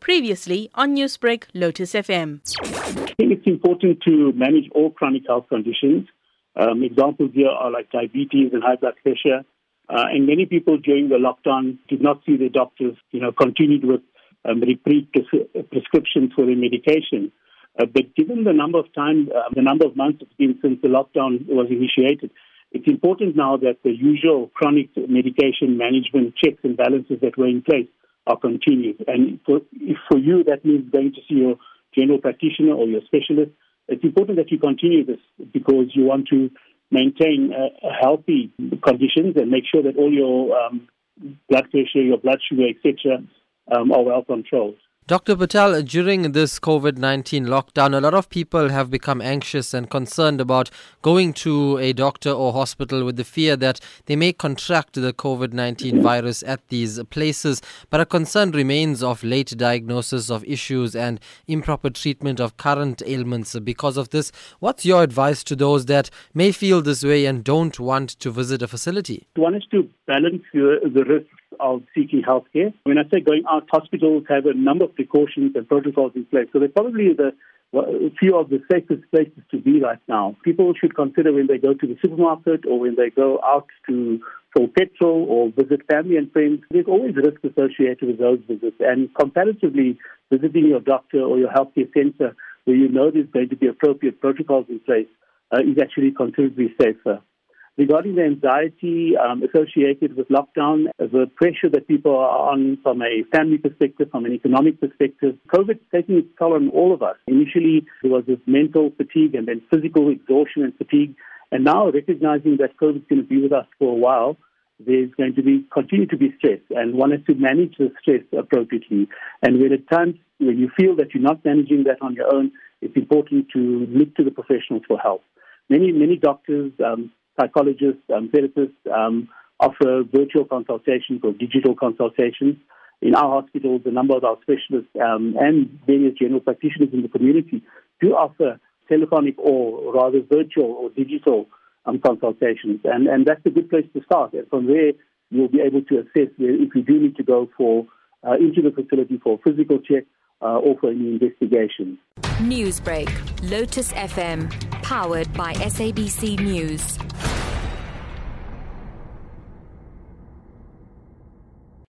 Previously on Newsbreak, Lotus FM. I think it's important to manage all chronic health conditions. Um, examples here are like diabetes and high blood pressure. Uh, and many people during the lockdown did not see their doctors, you know, continued with um, repeat prescriptions for their medication. Uh, but given the number of time, uh, the number of months it's been since the lockdown was initiated, it's important now that the usual chronic medication management checks and balances that were in place are continued. And for, if for you that means going to see your general practitioner or your specialist, it's important that you continue this because you want to maintain a healthy conditions and make sure that all your um, blood pressure, your blood sugar, etc., um, are well controlled. Dr. Patel, during this COVID 19 lockdown, a lot of people have become anxious and concerned about going to a doctor or hospital with the fear that they may contract the COVID 19 virus at these places. But a concern remains of late diagnosis of issues and improper treatment of current ailments because of this. What's your advice to those that may feel this way and don't want to visit a facility? One is to balance the risks of seeking healthcare. When I say going out, hospitals have a number of precautions and protocols in place. So they're probably the few of the safest places to be right now. People should consider when they go to the supermarket or when they go out to fill petrol or visit family and friends. There's always risk associated with those visits. And comparatively, visiting your doctor or your healthcare center where you know there's going to be appropriate protocols in place uh, is actually considerably safer regarding the anxiety um, associated with lockdown, the pressure that people are on from a family perspective, from an economic perspective, COVID's taking its toll on all of us. Initially, there was this mental fatigue and then physical exhaustion and fatigue. And now recognizing that COVID's going to be with us for a while, there's going to be continue to be stress, and one has to manage the stress appropriately. And when at times when you feel that you're not managing that on your own, it's important to look to the professionals for help. Many many doctors um, psychologists, um, therapists um, offer virtual consultations or digital consultations. In our hospitals, a number of our specialists um, and various general practitioners in the community do offer telephonic or rather virtual or digital um, consultations. And, and that's a good place to start. And from there, you'll be able to assess if you do need to go for uh, into the facility for a physical check uh, or for any investigation. Newsbreak, Lotus FM, powered by SABC News.